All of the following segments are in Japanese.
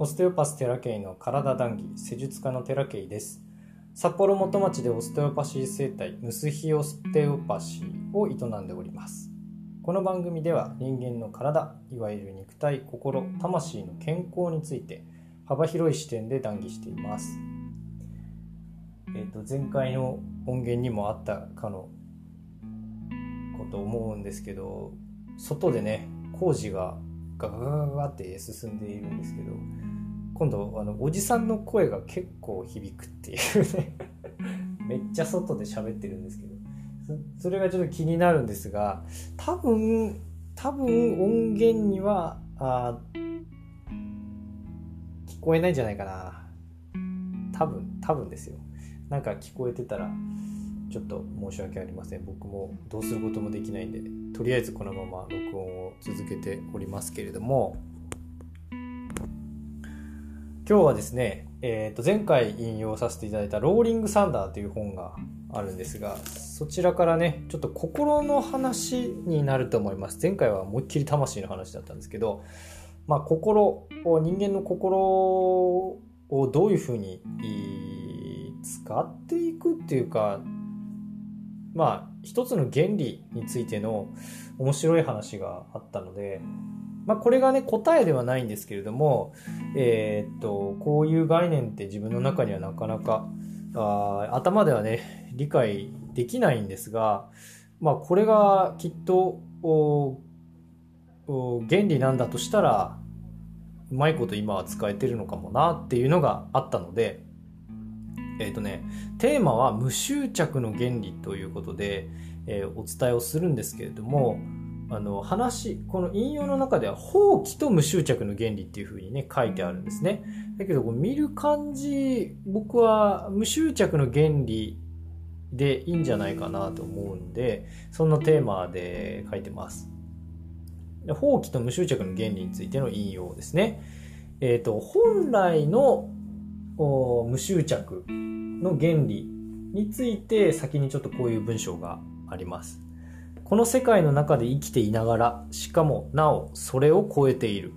オステオパステラケイの体談義施術家のテラケイです。札幌元町でオステオパシー生態ムスヒオステオパシーを営んでおります。この番組では人間の体いわゆる肉体心魂の健康について幅広い視点で談義しています。えっ、ー、と前回の音源にもあったかのこと思うんですけど外でね工事がガガガガガって進んでいるんですけど今度あのおじさんの声が結構響くっていうね。めっちゃ外で喋ってるんですけど。それがちょっと気になるんですが多分多分音源にはあ聞こえないんじゃないかな。多分多分ですよ。なんか聞こえてたらちょっと申し訳ありません。僕もどうすることもできないんでとりあえずこのまま録音を続けておりますけれども今日はですね、えー、と前回引用させていただいた「ローリング・サンダー」という本があるんですがそちらからねちょっと心の話になると思います。前回は思いっきり魂の話だったんですけどまあ心人間の心をどういうふうに使っていくっていうかまあ一つの原理についての面白い話があったので、まあ、これがね答えではないんですけれども、えー、っとこういう概念って自分の中にはなかなかあ頭ではね理解できないんですが、まあ、これがきっと原理なんだとしたらうまいこと今は使えてるのかもなっていうのがあったのでえっ、ー、とね、テーマは無執着の原理ということで、えー、お伝えをするんですけれども、あの話、この引用の中では放棄と無執着の原理っていうふうにね、書いてあるんですね。だけど、見る感じ、僕は無執着の原理でいいんじゃないかなと思うんで、そんなテーマで書いてます。放棄と無執着の原理についての引用ですね。えっ、ー、と、本来の無執着の原理について先にちょっとこういう文章があります。この世界の中で生きていながら、しかもなおそれを超えている。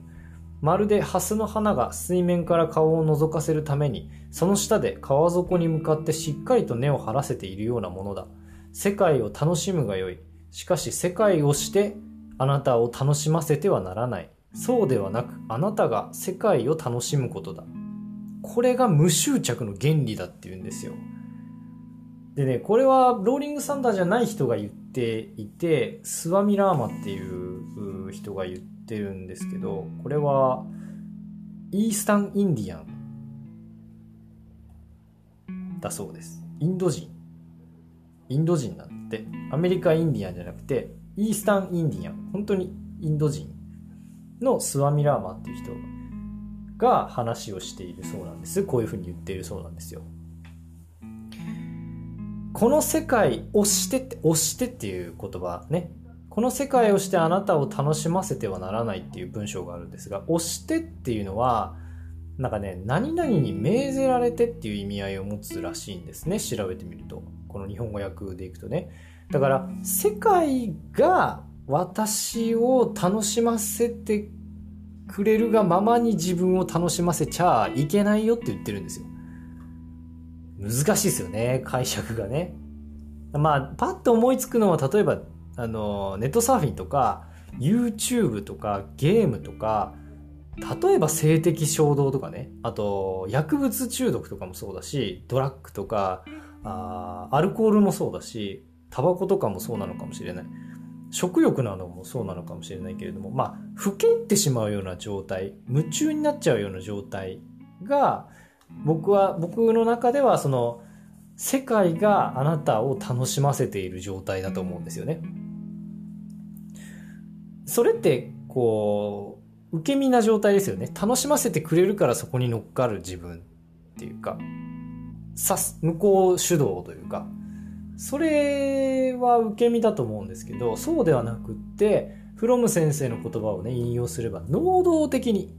まるでハスの花が水面から顔を覗かせるために、その下で川底に向かってしっかりと根を張らせているようなものだ。世界を楽しむがよい。しかし世界をしてあなたを楽しませてはならない。そうではなく、あなたが世界を楽しむことだ。これが無執着の原理だって言うんですよ。でね、これはローリングサンダーじゃない人が言っていて、スワミラーマっていう人が言ってるんですけど、これはイースタンインディアンだそうです。インド人。インド人なんて。アメリカインディアンじゃなくて、イースタンインディアン。本当にインド人のスワミラーマっていう人が話をしているそうなんです。こういうふうに言っているそうなんですよ。この世界をしてって、押してっていう言葉ね。この世界をしてあなたを楽しませてはならないっていう文章があるんですが、押してっていうのは、なんかね、何々に命ぜられてっていう意味合いを持つらしいんですね。調べてみると。この日本語訳でいくとね。だから、世界が私を楽しませてくれるがままに自分を楽しませちゃいけないよって言ってるんですよ。難しいですよね、解釈がね。まあ、パッと思いつくのは、例えば、あの、ネットサーフィンとか、YouTube とか、ゲームとか、例えば性的衝動とかね、あと、薬物中毒とかもそうだし、ドラッグとか、あアルコールもそうだし、タバコとかもそうなのかもしれない。食欲などもそうなのかもしれないけれども、まあ、老けってしまうような状態、夢中になっちゃうような状態が、僕は、僕の中では、その、世界があなたを楽しませている状態だと思うんですよね。それって、こう、受け身な状態ですよね。楽しませてくれるからそこに乗っかる自分っていうか、さす、向こう主導というか、それは受け身だと思うんですけど、そうではなくって、フロム先生の言葉をね、引用すれば、能動的に、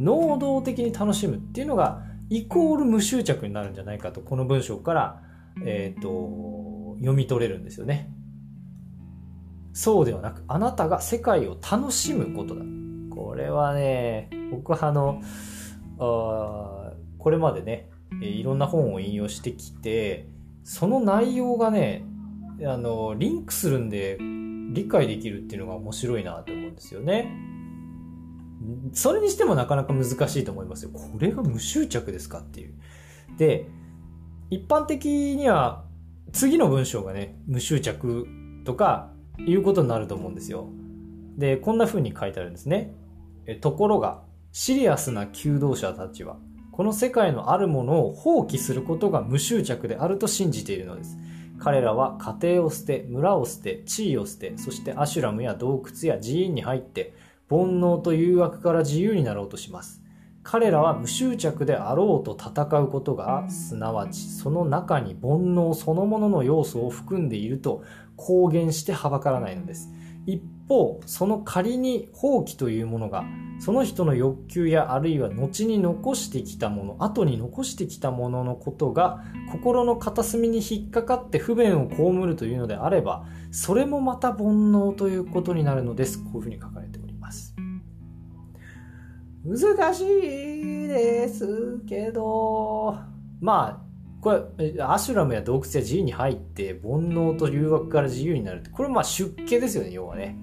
能動的に楽しむっていうのが、イコール無執着になるんじゃないかと、この文章から、えっ、ー、と、読み取れるんですよね。そうではなく、あなたが世界を楽しむことだ。これはね、僕はあの、あこれまでね、いろんな本を引用してきて、その内容がね、あの、リンクするんで理解できるっていうのが面白いなと思うんですよね。それにしてもなかなか難しいと思いますよ。これが無執着ですかっていう。で、一般的には次の文章がね、無執着とかいうことになると思うんですよ。で、こんな風に書いてあるんですね。ところが、シリアスな求道者たちは、この世界のあるものを放棄することが無執着であると信じているのです。彼らは家庭を捨て、村を捨て、地位を捨て、そしてアシュラムや洞窟や寺院に入って、煩悩と誘惑から自由になろうとします。彼らは無執着であろうと戦うことが、すなわちその中に煩悩そのものの要素を含んでいると公言してはばからないのです。一方、その仮に放棄というものが、その人の欲求やあるいは後に残してきたもの、後に残してきたもののことが、心の片隅に引っかかって不便を被るというのであれば、それもまた煩悩ということになるのです。こういうふうに書かれて。難しいですけど、まあ、これ、アシュラムや洞窟や自由に入って、煩悩と誘惑から自由になるって、これまあ出家ですよね、要はね。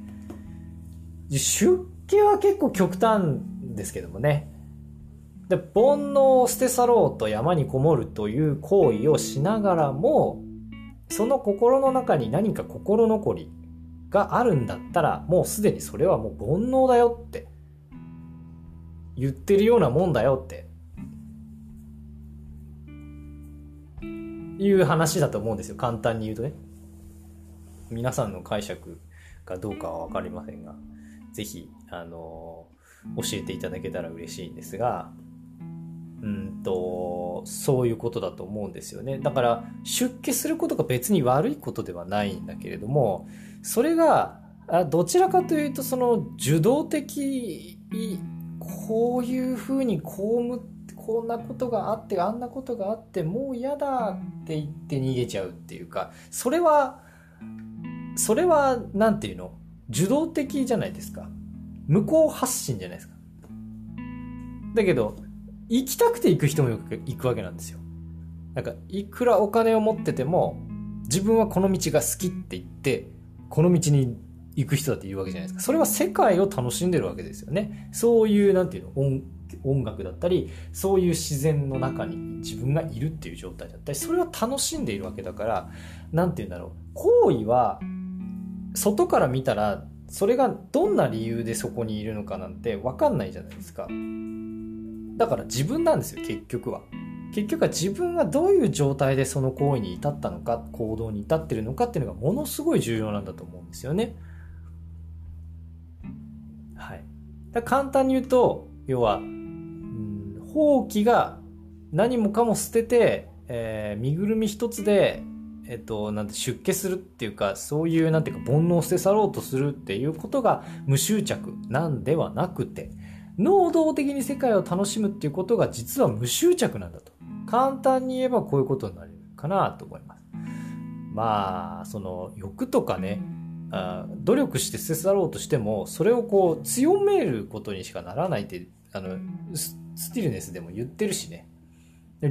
出家は結構極端ですけどもね。で、煩悩を捨て去ろうと山にこもるという行為をしながらも、その心の中に何か心残りがあるんだったら、もうすでにそれはもう煩悩だよって言ってるようなもんだよって。いう話だと思うんですよ。簡単に言うとね。皆さんの解釈かどうかは分かりませんが。是非あの教えていただけたら嬉しいんですが。うんとそういうことだと思うんですよね。だから出家することが別に悪いことではないんだけれどもそれがどちらかというとその受動的こういうふうに被ってこんなことがあってあんなことがあってもう嫌だって言って逃げちゃうっていうかそれはそれは何て言うの？受動的じゃないですか。向こう発信じゃないですか。だけど行きたくて行く人もよく行くわけなんですよ。なんかいくらお金を持ってても自分はこの道が好きって言ってこの道に行く人だって言うわけじゃないですか。それは世界を楽しんでるわけですよね。そういう、なんていうの、音楽だったり、そういう自然の中に自分がいるっていう状態だったり、それは楽しんでいるわけだから、なんて言うんだろう。行為は、外から見たら、それがどんな理由でそこにいるのかなんて分かんないじゃないですか。だから自分なんですよ、結局は。結局は自分がどういう状態でその行為に至ったのか、行動に至ってるのかっていうのがものすごい重要なんだと思うんですよね。簡単に言うと、要は、うん、放棄が何もかも捨てて、えー、身ぐるみ一つで、えっと、なんて出家するっていうか、そういう、なんていうか、煩悩を捨て去ろうとするっていうことが無執着なんではなくて、能動的に世界を楽しむっていうことが実は無執着なんだと。簡単に言えばこういうことになるかなと思います。まあ、その欲とかね、あ努力して捨て去ろうとしてもそれをこう強めることにしかならないってあのスティルネスでも言ってるしね。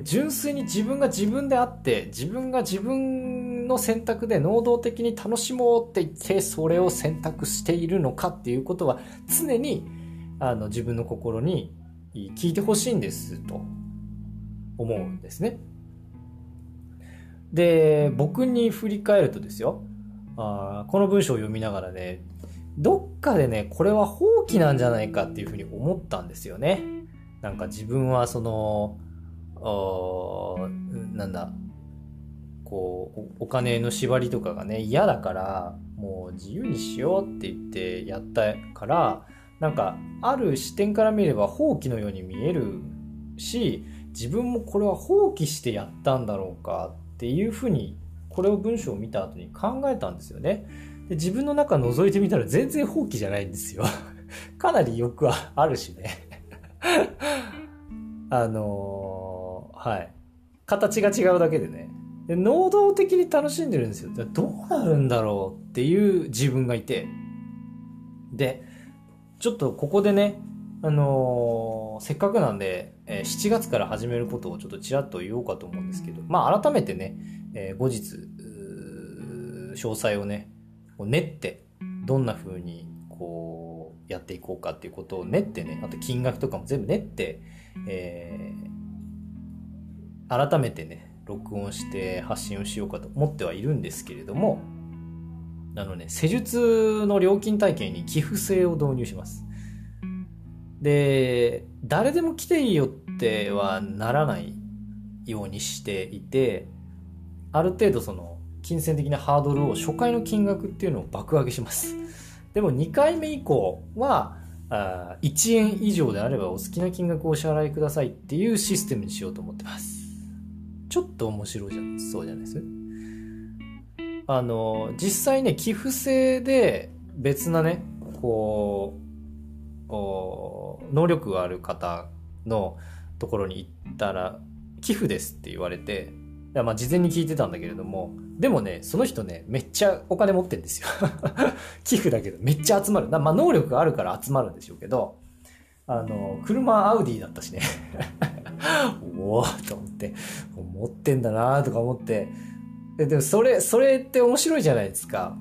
純粋に自分が自分であって自分が自分の選択で能動的に楽しもうって言ってそれを選択しているのかっていうことは常にあの自分の心に聞いてほしいんですと思うんですね。で僕に振り返るとですよあこの文章を読みながらねどっかでねこれは放棄なんじゃないかっていうふうに思ったんですよね。なんか自分はそのなんだこうお金の縛りとかがね嫌だからもう自由にしようって言ってやったからなんかある視点から見れば放棄のように見えるし自分もこれは放棄してやったんだろうかっていうふうにこれを文章を見た後に考えたんですよね。で自分の中覗いてみたら全然放棄じゃないんですよ。かなり欲はあるしね。あのー、はい。形が違うだけでね。で能動的に楽しんでるんですよ。どうなるんだろうっていう自分がいて。で、ちょっとここでね、あのーせっかくなんで、えー7月から始めることをちょっとちらっと言おうかと思うんですけど、まあ改めてね、えー後日、詳細をね、こう練って、どんな風にこうやっていこうかっていうことを練ってね、あと金額とかも全部練って、えー改めてね、録音して発信をしようかと思ってはいるんですけれども、あのね、施術の料金体系に寄付制を導入します。で、誰でも来ていいよってはならないようにしていて、ある程度その、金銭的なハードルを初回の金額っていうのを爆上げします。でも2回目以降は、あ1円以上であればお好きな金額をお支払いくださいっていうシステムにしようと思ってます。ちょっと面白いじゃないそうじゃないです？あの、実際ね、寄付制で別なね、こう、能力がある方のところに行ったら、寄付ですって言われて、まあ事前に聞いてたんだけれども、でもね、その人ね、めっちゃお金持ってんですよ。寄付だけど、めっちゃ集まる。まあ能力があるから集まるんでしょうけど、あの、車アウディだったしね。おおと思って、持ってんだなとか思って、ででもそれ、それって面白いじゃないですか。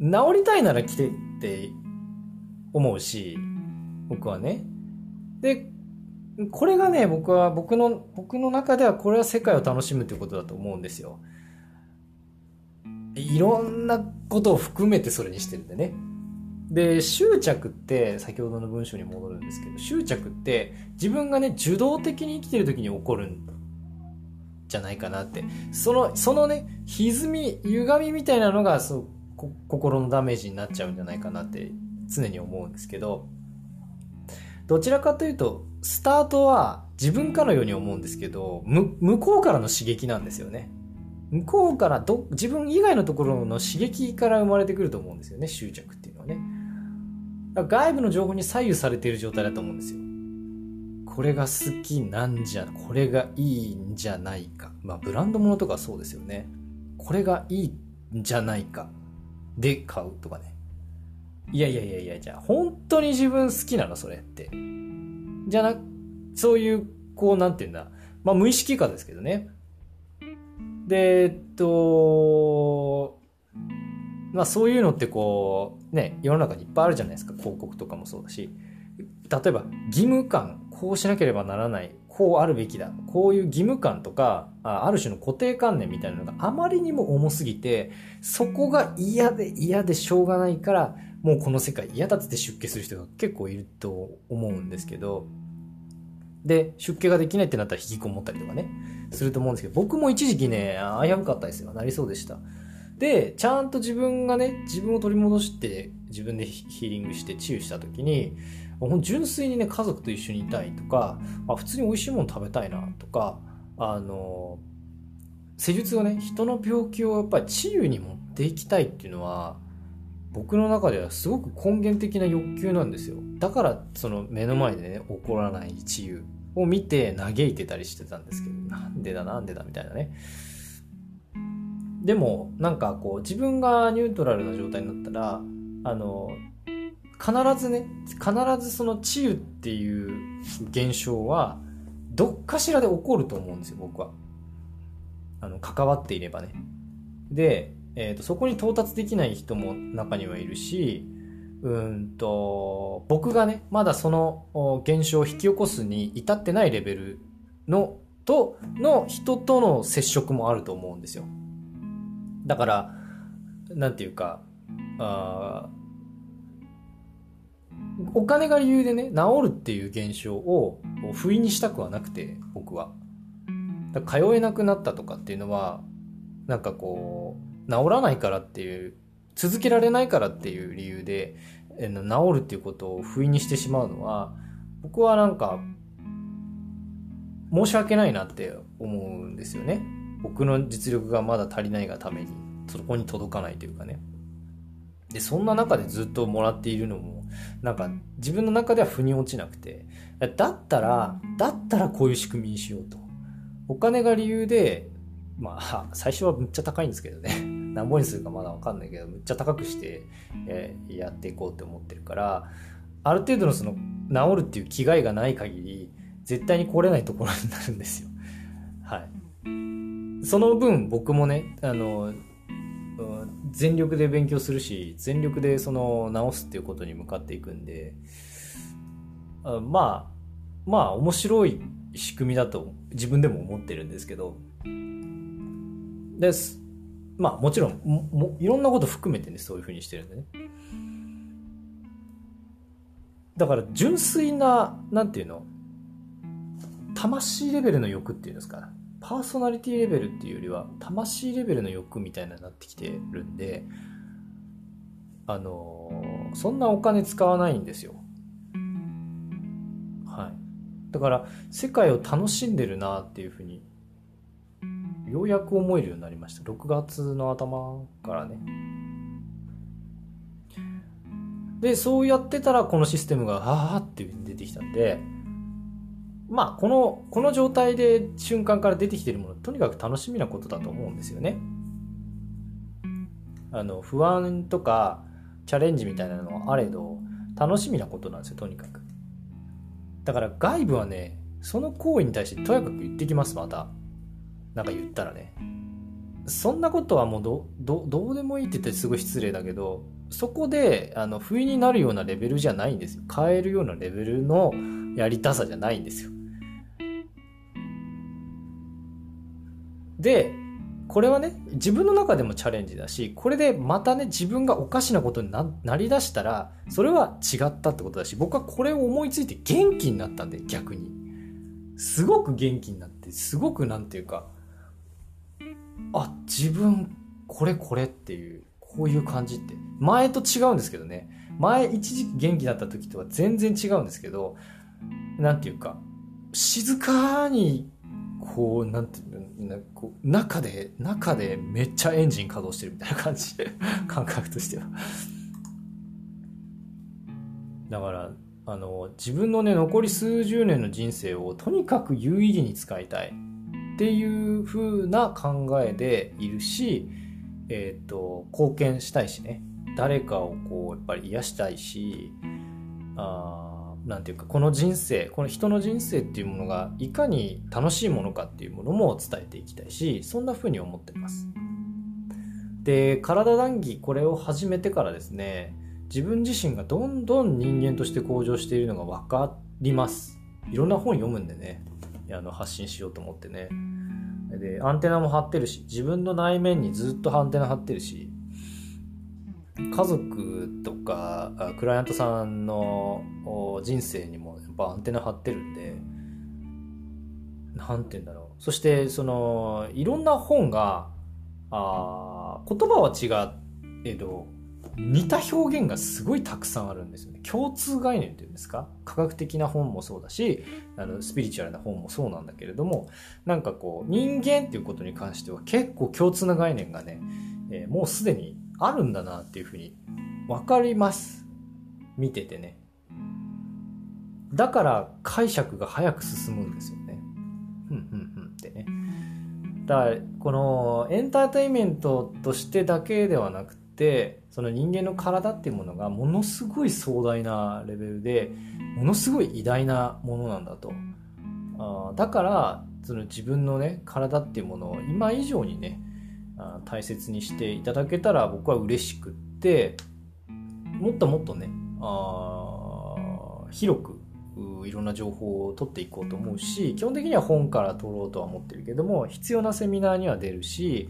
治りたいなら来てって思うし、僕はね。で、これがね、僕は、僕の、僕の中ではこれは世界を楽しむってことだと思うんですよ。いろんなことを含めてそれにしてるんでね。で、執着って、先ほどの文章に戻るんですけど、執着って自分がね、受動的に生きてる時に起こるんじゃないかなって。その、そのね、歪み、歪みみたいなのが、そう、こ心のダメージになっちゃうんじゃないかなって常に思うんですけど、どちらかというと、スタートは自分かのように思うんですけど、向こうからの刺激なんですよね。向こうからど、自分以外のところの刺激から生まれてくると思うんですよね、執着っていうのはね。外部の情報に左右されている状態だと思うんですよ。これが好きなんじゃ、これがいいんじゃないか。まあ、ブランド物とかそうですよね。これがいいんじゃないか。で買うとかね。いやいやいやいや、じゃあ、本当に自分好きなの？それって。じゃな、そういう、こう、なんて言うんだ。まあ、無意識化ですけどね。で、えっと、まあそういうのってこう、ね、世の中にいっぱいあるじゃないですか。広告とかもそうだし。例えば、義務感、こうしなければならない、こうあるべきだ。こういう義務感とか、あある種の固定観念みたいなのがあまりにも重すぎて、そこが嫌で嫌でしょうがないから、もうこの世界嫌だって出家する人が結構いると思うんですけど、で、出家ができないってなったら引きこもったりとかね、すると思うんですけど、僕も一時期ね、危うかったですよ。なりそうでした。で、ちゃんと自分がね、自分を取り戻して、自分でヒーリングして治癒した時に、純粋にね、家族と一緒にいたいとか、あ普通に美味しいもの食べたいなとか、あの、施術をね、人の病気をやっぱり治癒に持っていきたいっていうのは、僕の中ではすごく根源的な欲求なんですよ。だから、その目の前でね、起こらない治癒を見て嘆いてたりしてたんですけど、なんでだなんでだみたいなね。でも、なんかこう、自分がニュートラルな状態になったら、あの、必ずね、必ずその治癒っていう現象は、どっかしらで起こると思うんですよ、僕は。あの、関わっていればね。で、えーと、そこに到達できない人も中にはいるし、うんと、僕がね、まだその現象を引き起こすに至ってないレベルの、と、の人との接触もあると思うんですよ。だから、なんていうか、あお金が理由でね、治るっていう現象を不意にしたくはなくて、僕は。通えなくなったとかっていうのは、なんかこう、治らないからっていう、続けられないからっていう理由で、治るっていうことを不意にしてしまうのは、僕はなんか、申し訳ないなって思うんですよね。僕の実力がまだ足りないがために、そこに届かないというかね。で、そんな中でずっともらっているのも、なんか自分の中では腑に落ちなくて、だったら、だったらこういう仕組みにしようと。お金が理由で、まあ、最初はむっちゃ高いんですけどね。何本にするかまだわかんないけど、むっちゃ高くして、えーやっていこうって思ってるから、ある程度のその治るっていう気概がない限り絶対に来れないところになるんですよ。はい。その分僕もねあの全力で勉強するし全力でその直すっていうことに向かっていくんであまあまあ面白い仕組みだと自分でも思ってるんですけど。です。まあもちろんもいろんなこと含めてねそういうふうにしてるんでね。だから純粋ななんていうの？魂レベルの欲っていうんですか？パーソナリティレベルっていうよりは魂レベルの欲みたいなになってきてるんであのそんなお金使わないんですよ。はい。だから世界を楽しんでるなっていうふうにようやく思えるようになりました。6月の頭からね。でそうやってたらこのシステムがはあって出てきたんでまあこのこの状態で瞬間から出てきてるものとにかく楽しみなことだと思うんですよね。あの不安とかチャレンジみたいなのはあれど楽しみなことなんですよとにかく。だから外部はねその行為に対してとやかく言ってきますまた。なんか言ったらね。そんなことはもうどどうでもいいって言ってすごい失礼だけどそこであの不意になるようなレベルじゃないんですよ。変えるようなレベルのやりたさじゃないんですよ。でこれはね自分の中でもチャレンジだしこれでまたね自分がおかしなことになりだしたらそれは違ったってことだし僕はこれを思いついて元気になったんで逆に。すごく元気になってすごくなんていうかあ自分これこれっていうこういう感じって。前と違うんですけどね。前一時期元気だった時とは全然違うんですけどなんていうか静かにこうなんていうのこう中で中でめっちゃエンジン稼働してるみたいな感じ。感覚としては。だからあの自分のね残り数十年の人生をとにかく有意義に使いたいっていう風な考えでいるし、えっ、ー、と貢献したいしね。誰かをこうやっぱり癒したいしあなんていうかこの人生この人の人生っていうものがいかに楽しいものかっていうものも伝えていきたいしそんな風に思ってます。で体談義これを始めてからですね自分自身がどんどん人間として向上しているのが分かります。いろんな本読むんでね。あの発信しようと思ってね。でアンテナも張ってるし自分の内面にずっとアンテナ張ってるし家族とかクライアントさんの人生にもやっぱアンテナ張ってるんで何て言うんだろう。そしてそのいろんな本があ言葉は違えど似た表現がすごいたくさんあるんですよね。共通概念っていうんですか？科学的な本もそうだしあのスピリチュアルな本もそうなんだけれどもなんかこう人間っていうことに関しては結構共通な概念がね、えー、もうすでにあるんだなっていうふうに分かります。見ててね。だから解釈が早く進むんですよね。ふんふんふんってね。だからこのエンターテインメントとしてだけではなくてその人間の体っていうものがものすごい壮大なレベルでものすごい偉大なものなんだと。あだからその自分のね体っていうものを今以上にね大切にしていただけたら僕は嬉しくってもっともっとねあ広くいろんな情報を取っていこうと思うし基本的には本から取ろうとは思ってるけども必要なセミナーには出るし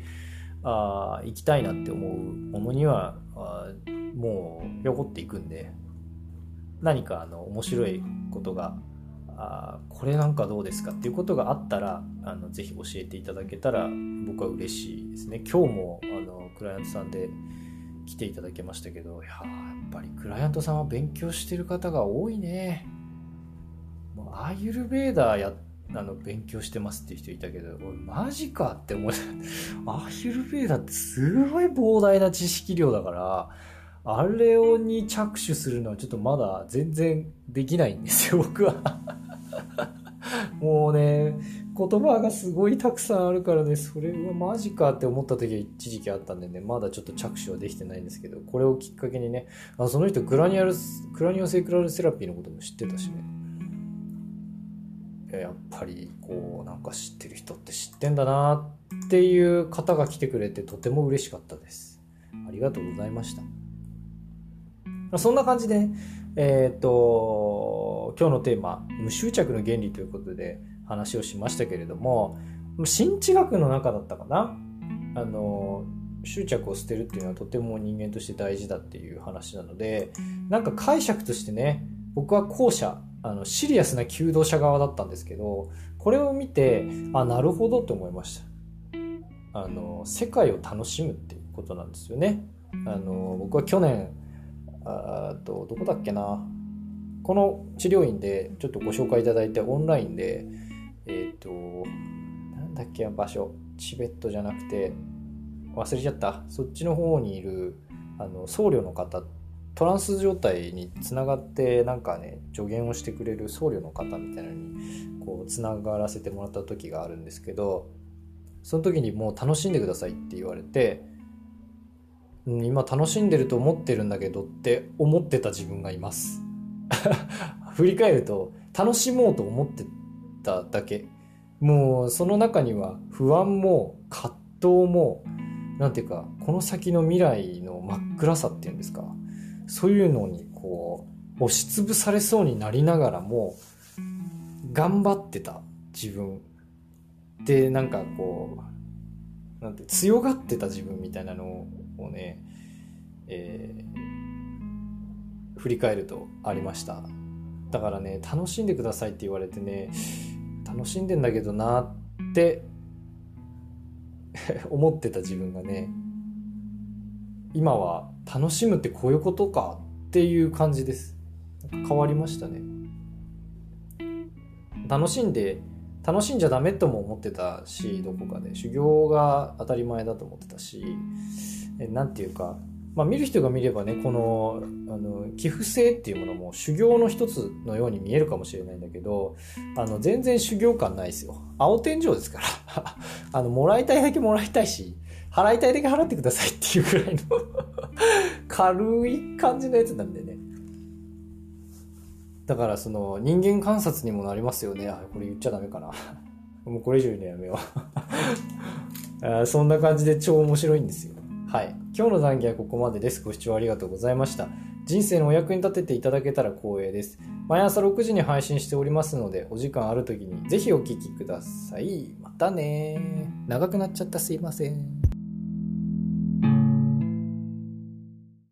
あ行きたいなって思うものにはあもうひょこっていくんで何かあの面白いことがあこれなんかどうですかっていうことがあったらあのぜひ教えていただけたら僕は嬉しいですね。今日もあのクライアントさんで来ていただけましたけどいややっぱりクライアントさんは勉強してる方が多いね。アーユルベーダーやあの勉強してますっていう人いたけどおいマジかって思う アーユルベーダーってすごい膨大な知識量だからあれをに着手するのはちょっとまだ全然できないんですよ 僕はもうね、言葉がすごいたくさんあるからね、それはマジかって思った時は一時期あったんでね、まだちょっと着手はできてないんですけど、これをきっかけにね、あその人グラニアル、グラニオセクラルセラピーのことも知ってたしね。やっぱりこうなんか知ってる人って知ってんだなっていう方が来てくれてとても嬉しかったです。ありがとうございました。そんな感じで、えっ、と、今日のテーマ、無執着の原理ということで、話をしましたけれども新知学の中だったかな？あの執着を捨てるっていうのはとても人間として大事だっていう話なのでなんか解釈としてね僕は後者あのシリアスな求道者側だったんですけどこれを見てあなるほどって思いましたあの世界を楽しむっていうことなんですよねあの僕は去年あとどこだっけなこの治療院でちょっとご紹介いただいてオンラインでえっ、ー、と、なんだっけ、場所。チベットじゃなくて、忘れちゃった。そっちの方にいる、あの、僧侶の方、トランス状態につながって、なんかね、助言をしてくれる僧侶の方みたいなのに、こう、つながらせてもらった時があるんですけど、その時にもう楽しんでくださいって言われて、今楽しんでると思ってるんだけどって思ってた自分がいます。振り返ると楽しもうと思ってただけもうその中には不安も葛藤も何ていうかこの先の未来の真っ暗さっていうんですかそういうのにこう押しつぶされそうになりながらも頑張ってた自分。でなんかこうなんて強がってた自分みたいなのをね、えー、振り返るとありました。だからね楽しんでくださいって言われてね楽しんでんだけどなって 思ってた自分がね今は楽しむってこういうことかっていう感じです。変わりましたね。楽しんで楽しんじゃダメとも思ってたしどこかで。修行が当たり前だと思ってたし何て言うかまあ、見る人が見ればねこのあの寄付性っていうものも修行の一つのように見えるかもしれないんだけどあの全然修行感ないですよ。青天井ですから。あのもらいたいだけもらいたいし払いたいだけ払ってくださいっていうぐらいの 軽い感じのやつなんでねだからその人間観察にもなりますよねあこれ言っちゃダメかな もうこれ以上言うのやめよう そんな感じで超面白いんですよはい。今日の談義はここまでです。ご視聴ありがとうございました。人生のお役に立てていただけたら光栄です。毎朝6時に配信しておりますので、お時間ある時にぜひお聴きください。またね長くなっちゃったすいません。